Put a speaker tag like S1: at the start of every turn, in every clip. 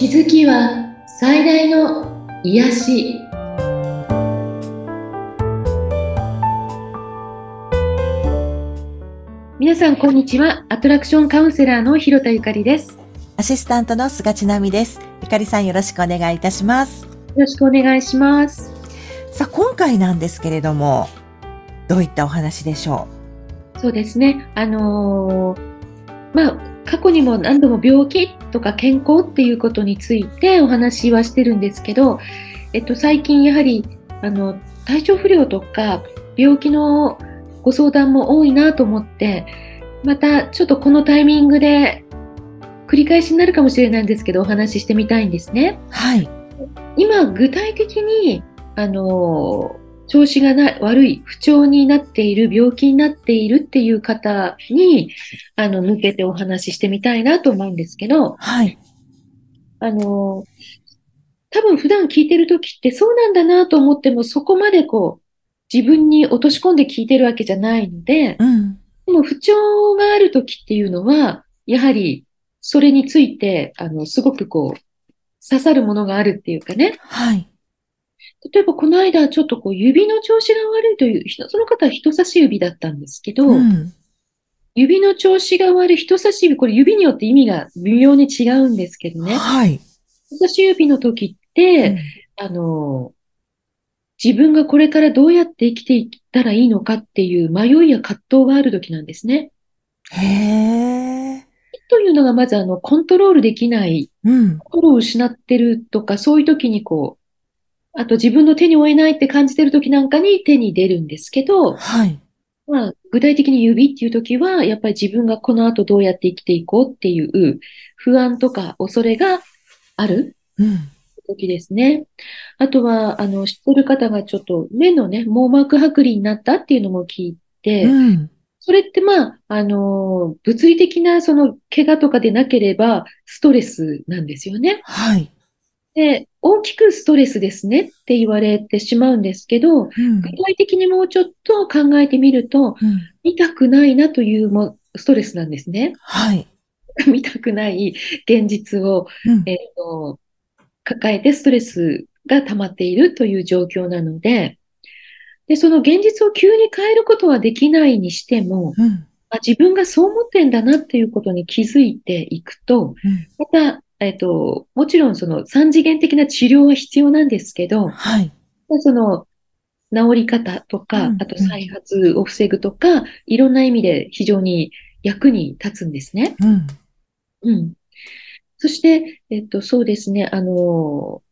S1: 気づきは最大の癒し。皆さんこんにちは。アトラクションカウンセラーの広田ゆかりです。
S2: アシスタントの菅千奈美です。ゆかりさんよろしくお願いいたします。よ
S1: ろしくお願いします。
S2: さあ今回なんですけれどもどういったお話でしょ
S1: う？そうですね。あのー、まあ過去にも何度も病気とか健康っていうことについてお話はしてるんですけど、えっと、最近やはりあの体調不良とか病気のご相談も多いなと思ってまたちょっとこのタイミングで繰り返しになるかもしれないんですけどお話ししてみたいんですね。
S2: はい、
S1: 今具体的にあの調子がな悪い、不調になっている、病気になっているっていう方に、あの、向けてお話ししてみたいなと思うんですけど、
S2: はい。
S1: あの、多分普段聞いてる時ってそうなんだなと思っても、そこまでこう、自分に落とし込んで聞いてるわけじゃないので、
S2: うん、
S1: でも不調がある時っていうのは、やはりそれについて、あの、すごくこう、刺さるものがあるっていうかね。
S2: はい。
S1: 例えばこの間ちょっとこう指の調子が悪いという、その方は人差し指だったんですけど、
S2: うん、
S1: 指の調子が悪い人差し指、これ指によって意味が微妙に違うんですけどね。
S2: はい。
S1: 人差し指の時って、うん、あの、自分がこれからどうやって生きていったらいいのかっていう迷いや葛藤がある時なんですね。
S2: へー。
S1: というのがまずあのコントロールできない、
S2: うん、
S1: コントロールを失ってるとか、そういう時にこう、あと自分の手に負えないって感じてる時なんかに手に出るんですけど、
S2: はい。
S1: まあ、具体的に指っていう時は、やっぱり自分がこの後どうやって生きていこうっていう不安とか恐れがある時ですね。あとは、あの、知ってる方がちょっと目のね、網膜剥離になったっていうのも聞いて、
S2: うん、
S1: それってまあ、あの、物理的なその怪我とかでなければストレスなんですよね。
S2: はい。
S1: で、大きくストレスですねって言われてしまうんですけど、
S2: うん、
S1: 具体的にもうちょっと考えてみると、
S2: うん、
S1: 見たくないなというもストレスなんですね。
S2: はい。
S1: 見たくない現実を、
S2: うん、
S1: えーと、抱えてストレスが溜まっているという状況なので、で、その現実を急に変えることはできないにしても、あ自分がそう思ってんだなっていうことに気づいていくと、またえっ、と、もちろんその三次元的な治療は必要なんですけど、
S2: はい。
S1: その治り方とか、うん、あと再発を防ぐとか、いろんな意味で非常に役に立つんですね。
S2: うん。
S1: うん。そして、えっと、そうですね、あの、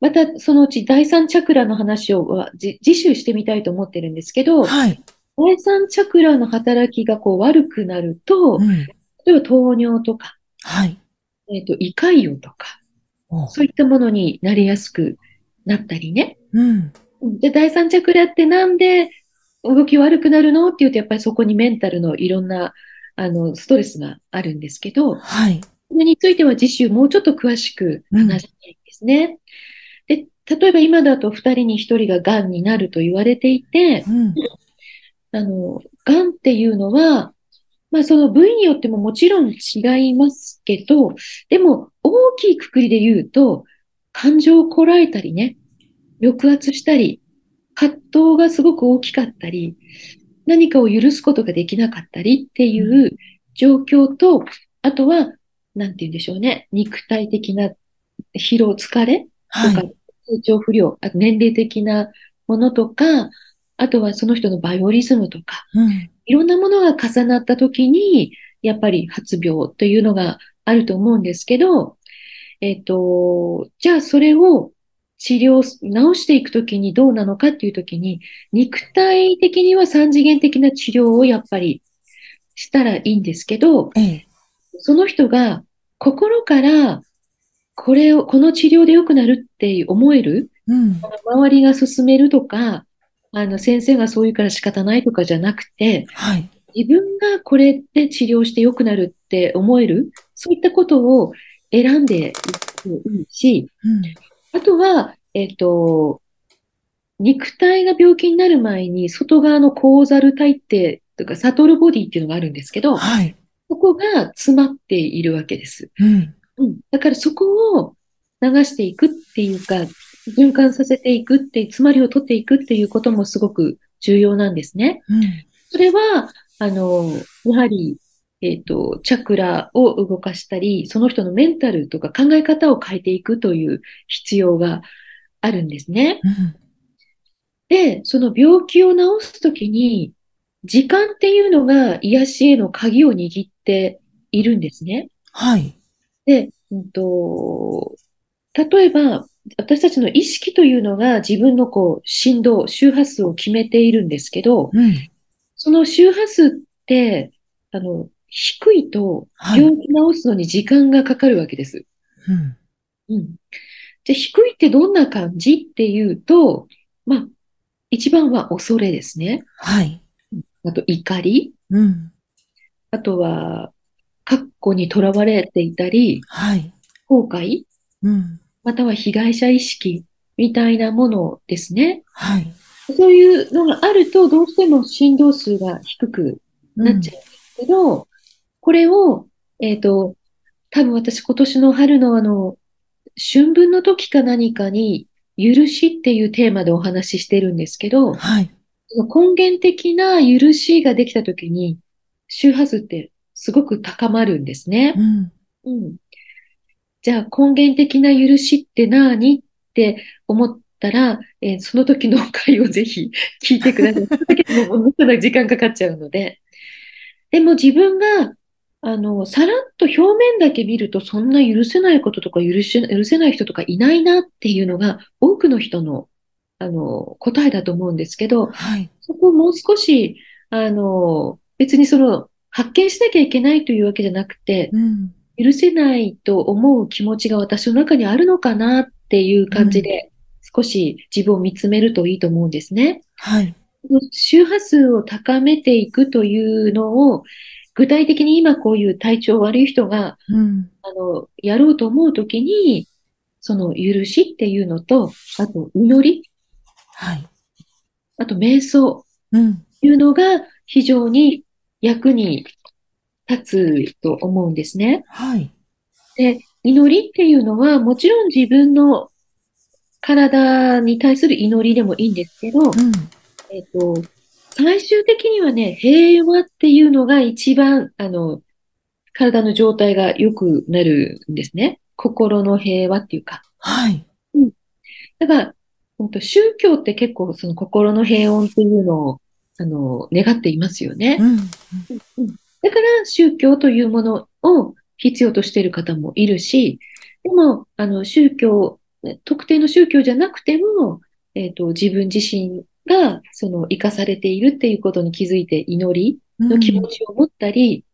S1: またそのうち第三チャクラの話をは次週してみたいと思ってるんですけど、
S2: はい。
S1: 第三チャクラの働きがこう悪くなると、
S2: うん、例
S1: えば糖尿とか、
S2: はい。
S1: えっ、ー、と、胃潰瘍とか、そういったものになりやすくなったりね。
S2: うん。
S1: で、第三チャクラってなんで動き悪くなるのっていうと、やっぱりそこにメンタルのいろんな、あの、ストレスがあるんですけど、
S2: はい。
S1: それについては次週もうちょっと詳しく話したいんですね。うん、で、例えば今だと2人に1人が癌になると言われていて、
S2: うん、
S1: あの、癌っていうのは、まあその部位によってももちろん違いますけど、でも大きいくくりで言うと、感情をこらえたりね、抑圧したり、葛藤がすごく大きかったり、何かを許すことができなかったりっていう状況と、あとは、なんて言うんでしょうね、肉体的な疲労、疲れとか、成長不良、あと年齢的なものとか、あとはその人のバイオリズムとか、
S2: うん、
S1: いろんなものが重なった時に、やっぱり発病というのがあると思うんですけど、えっ、ー、と、じゃあそれを治療、治していくときにどうなのかっていうときに、肉体的には三次元的な治療をやっぱりしたらいいんですけど、
S2: ええ、
S1: その人が心からこれを、この治療で良くなるって思える、
S2: うん、
S1: 周りが進めるとか、あの、先生がそう言うから仕方ないとかじゃなくて、
S2: はい、
S1: 自分がこれで治療して良くなるって思える、そういったことを選んでいくいいし、
S2: うん、
S1: あとは、えっ、ー、と、肉体が病気になる前に外側のコーザル体ってとかサトルボディっていうのがあるんですけど、
S2: はい、
S1: ここが詰まっているわけです。
S2: うん、
S1: うん。だからそこを流していくっていうか、循環させていくって、つまりを取っていくっていうこともすごく重要なんですね。
S2: うん。
S1: それは、あの、やはり、えっと、チャクラを動かしたり、その人のメンタルとか考え方を変えていくという必要があるんですね。
S2: うん。
S1: で、その病気を治すときに、時間っていうのが癒しへの鍵を握っているんですね。
S2: はい。
S1: で、うんと、例えば、私たちの意識というのが自分のこう振動、周波数を決めているんですけど、
S2: うん。
S1: その周波数って、あの、低いと
S2: はい
S1: 病気治すのに時間がかかるわけです。
S2: うん。
S1: うん。じゃあ低いってどんな感じっていうと、まあ、一番は恐れですね。
S2: はい。
S1: あと怒り。
S2: うん。
S1: あとは、過去にとらわれていたり、
S2: はい。
S1: 後悔、
S2: うん。
S1: または被害者意識みたいなものですね。
S2: はい。
S1: そういうのがあると、どうしても振動数が低くなっちゃうんですけど、これを、えっと、多分私今年の春のあの、春分の時か何かに、許しっていうテーマでお話ししてるんですけど、
S2: はい。
S1: 根源的な許しができた時に、周波数ってすごく高まるんですね。
S2: うん。
S1: うん。じゃあ根源的な許しって何？って思ったら、えーその時の回をぜひ 聞いてください。だけものすごい時間かかっちゃうので。でも自分が、あの、さらっと表面だけ見ると、そんな許せないこととか許し、許せない人とかいないなっていうのが、多くの人の、あの、答えだと思うんですけど、
S2: はい。
S1: そこをもう少し、あの、別にその、発見しなきゃいけないというわけじゃなくて、
S2: うん。
S1: 許せないと思う気持ちが私の中にあるのかなっていう感じで、少し自分を見つめるといいと思うんですね。
S2: はい。
S1: 周波数を高めていくというのを、具体的に今こういう体調悪い人が、
S2: うん。
S1: あの、やろうと思うときに、その許しっていうのと、あと祈り、
S2: はい。
S1: あと瞑想
S2: うん。
S1: いうのが非常に役に立つと思うんですね。
S2: はい。
S1: で、祈りっていうのはもちろん自分の体に対する祈りでもいいんですけど、
S2: うん。
S1: えっと、最終的にはね、平和っていうのが一番、あの、体の状態が良くなるんですね。心の平和っていうか。
S2: はい。
S1: だから、本当宗教って結構その心の平穏っていうのを、あの、願っていますよね。
S2: うん。
S1: だから宗教というものを必要としている方もいるし、でも、あの、宗教、特定の宗教じゃなくても、えっと、自分自身が、その、生かされているっていうことに気づいて祈りの気持ちを持ったり、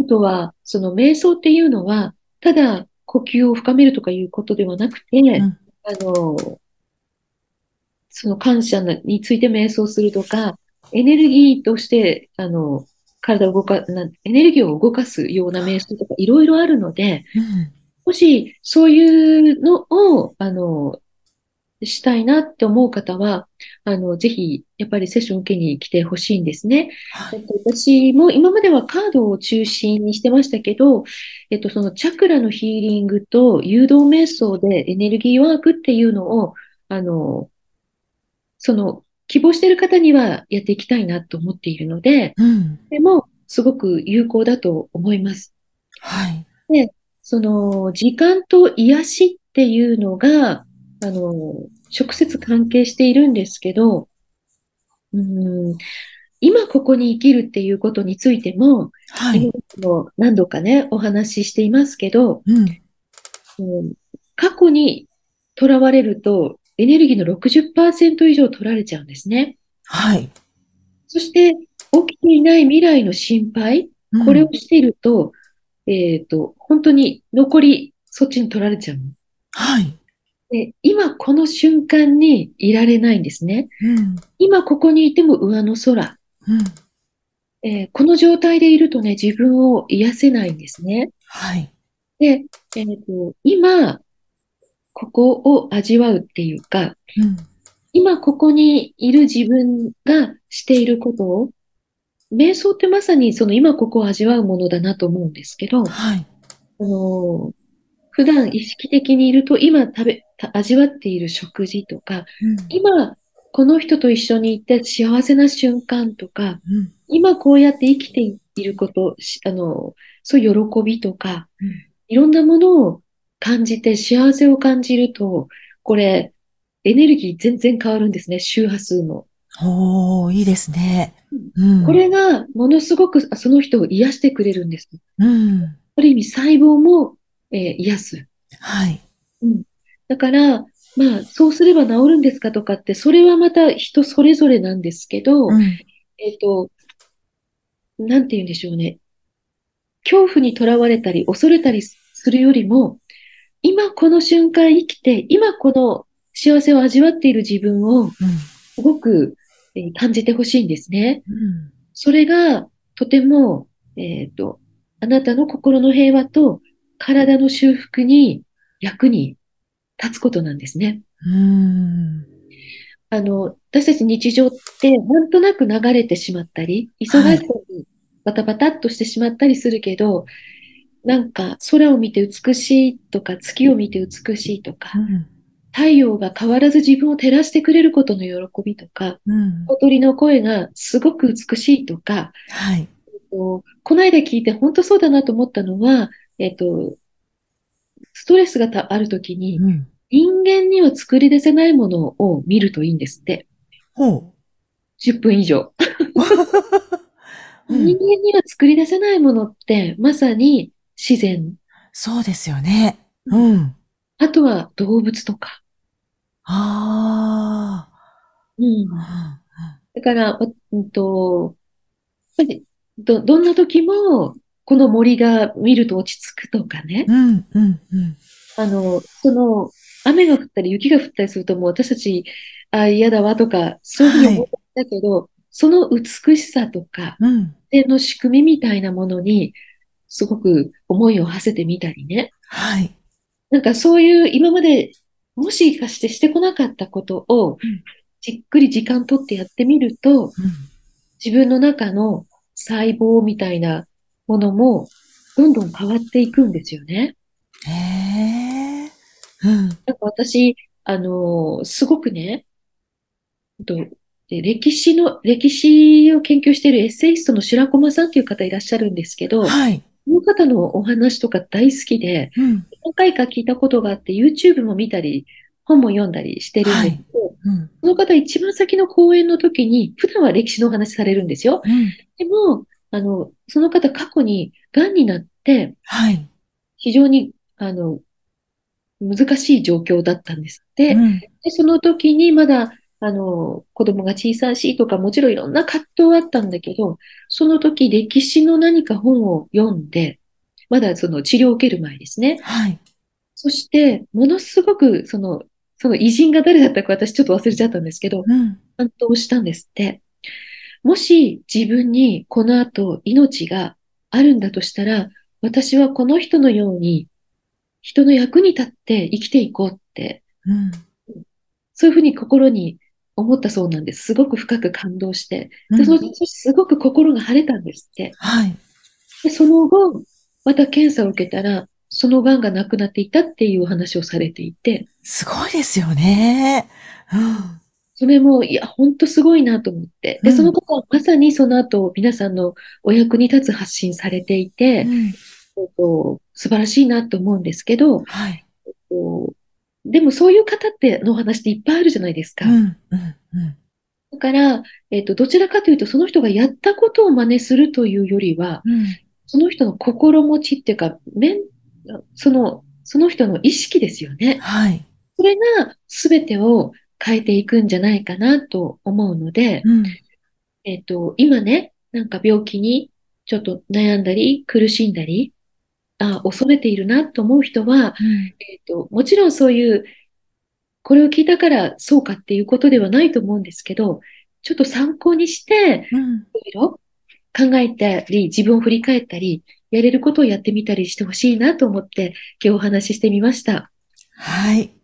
S1: あとは、その瞑想っていうのは、ただ呼吸を深めるとかいうことではなくて、
S2: ん。
S1: あの、その感謝について瞑想するとか、エネルギーとして、あの、体を動か、なエネルギーを動かすような瞑想とかいろいろあるので、
S2: うん。
S1: もしそういうのを、あの、したいなって思う方は、あの、ぜひ、やっぱりセッション受けに来てほしいんですね。
S2: はい。
S1: えっと、私も今まではカードを中心にしてましたけど、えっと、そのチャクラのヒーリングと誘導瞑想でエネルギーワークっていうのを、あの、その、希望している方にはやっていきたいなと思っているので、
S2: うん。
S1: でも、すごく有効だと思います。
S2: はい。
S1: その、時間と癒しっていうのが、あの、直接関係しているんですけど、うん、今ここに生きるっていうことについても、
S2: はい。
S1: 今も何度かね、お話ししていますけど、
S2: うん。
S1: うん過去にとらわれると、エネルギーの60%以上取られちゃうんですね。
S2: はい。
S1: そして、起きていない未来の心配、
S2: うん
S1: これをしていると、えっと、本当に残りそっちに取られちゃうの。
S2: はい。
S1: で、今この瞬間にいられないんですね。
S2: うん。
S1: 今ここにいても上の空。
S2: うん。
S1: えーこの状態でいるとね、自分を癒せないんですね。
S2: はい。
S1: で、えっと、今、ここを味わうっていうか、
S2: うん。
S1: 今ここにいる自分がしていることを、瞑想ってまさにその今ここを味わうものだなと思うんですけど、あ
S2: はい。
S1: の、普段意識的にいると、今食べ、た味わっている食事とか、今、この人と一緒にいて幸せな瞬間とか、
S2: うん
S1: 今こうやって生きていること、しあの、そういう喜びとか、
S2: うん
S1: いろんなものを感じて幸せを感じると、これ、エネルギー全然変わるんですね、周波数の。
S2: おー、いいですね。うん。
S1: これがものすごくその人を癒してくれるんです。
S2: うん。
S1: ある意味細胞も、えー癒す。
S2: はい。
S1: だから、まあ、そうすれば治るんですかとかって、それはまた人それぞれなんですけど、
S2: うん。
S1: えっと、なんて言うんでしょうね。恐怖にとらわれたり、恐れたりするよりも、今この瞬間生きて、今この幸せを味わっている自分をすごく、えー感じてほしいんですね。
S2: うん。
S1: それがとても、えっと、あなたの心の平和と体の修復に役に立つことなんですね。
S2: うん。
S1: あの、私たち日常ってなんとなく流れてしまったり、忙しそうにバタバタっとしてしまったりするけど、なんか空を見て美しいとか月を見て美しいとか、
S2: うん。
S1: 太陽が変わらず自分を照らしてくれることの喜びとか、
S2: うん。
S1: 小鳥の声がすごく美しいとか、
S2: はい。
S1: こうこの間聞いて本当そうだなと思ったのは、えっと、ストレスがたあるときに
S2: うん。
S1: 人間には作り出せないものを見るといいんですって。
S2: ほ
S1: 10分以上。人間には作り出せないものってまさに自然。
S2: そうですよね。うん。
S1: あとは動物とか。
S2: あ
S1: うん。
S2: あ。
S1: だから、わうんと、やっぱりど、どんな時もこの森が見ると落ち着くとかね。
S2: うん。うん。うん。
S1: あの、その、雨が降ったり雪が降ったりするともう私たち、あ、嫌だわとか、そういうふうに思ったけど、その美しさとか、
S2: うん。
S1: の仕組みみたいなものに、すごく思いを馳せてみたりね。
S2: はい。
S1: なんかそういう今までもしかしてしてこなかったことを
S2: うん
S1: じっくり時間とってやってみると、
S2: うん。
S1: 自分の中の細胞みたいなものもどんどん変わっていくんですよね。
S2: へえ。うん。
S1: なんか私、あのーすごくね、とで歴史の、歴史を研究しているエッセイストの白駒さんという方いらっしゃるんですけど、
S2: はい。
S1: この方のお話とか大好きで、
S2: うん。
S1: 何回か聞いたことがあって、YouTube も見たり、本も読んだりしてるんですけど、
S2: うん。
S1: この方一番先の講演の時に、普段は歴史のお話されるんですよ。
S2: うん。
S1: でも、あの、その方過去に癌になって、
S2: はい。
S1: 非常に、あの、難しい状況だったんですって。
S2: うん。
S1: で、その時にまだ、あの、子供が小さいしとか、もちろんいろんな葛藤はあったんだけど、その時歴史の何か本を読んで、まだその治療を受ける前ですね。
S2: はい。
S1: そして、ものすごく、その、その偉人が誰だったか私ちょっと忘れちゃったんですけど、
S2: うん。
S1: 担当したんですって。もし自分にこの後命があるんだとしたら、私はこの人のように人の役に立って生きていこうって、
S2: うん。
S1: そういうふうに心に思ったそうなんです。すごく深く感動して。
S2: うん
S1: でそそしてすごく心が晴れたんですって。
S2: はい。
S1: で、その後、また検査を受けたら、その癌がなくなっていたっていうお話をされていて、
S2: すごいですよね。うん。
S1: それも、いや、本当すごいなと思って。で、
S2: うん
S1: その方はまさにその後、皆さんのお役に立つ発信されていて、
S2: うん。
S1: えっと素晴らしいなと思うんですけど、
S2: はい。
S1: こうでもそういう方ってのお話っていっぱいあるじゃないですか。
S2: うん。うん。うん。
S1: だから、えっと、どちらかというと、その人がやったことを真似するというよりは、
S2: うん。
S1: その人の心持ちっていうか、面、その、その人の意識ですよね。
S2: はい。
S1: それが全てを変えていくんじゃないかなと思うので、
S2: うん。
S1: えっと、今ね、なんか病気にちょっと悩んだり、苦しんだり、あ、恐れているなと思う人は、
S2: うん。
S1: えっと、もちろんそういう、これを聞いたからそうかっていうことではないと思うんですけど、ちょっと参考にして、
S2: うん。
S1: いろいろ考えたり、自分を振り返ったり、やれることをやってみたりしてほしいなと思って、今日お話ししてみました。
S2: はい。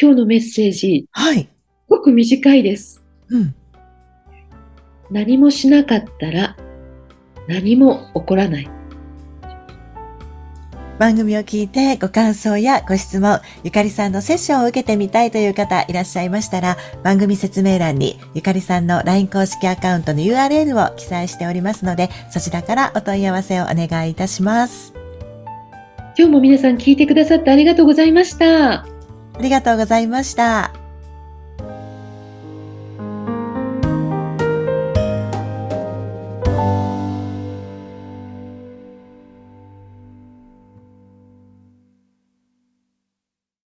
S1: 今日のメッセージ、
S2: はい。
S1: すごく短いです。
S2: うん。
S1: 何もしなかったら何も起こらない。
S2: 番組を聞いてご感想やご質問、ゆかりさんのセッションを受けてみたいという方いらっしゃいましたら、番組説明欄にゆかりさんの LINE 公式アカウントの URL を記載しておりますので、そちらからお問い合わせをお願いいたします。
S1: 今日も皆さん聞いてくださってありがとうございました。
S2: ありがとうございました。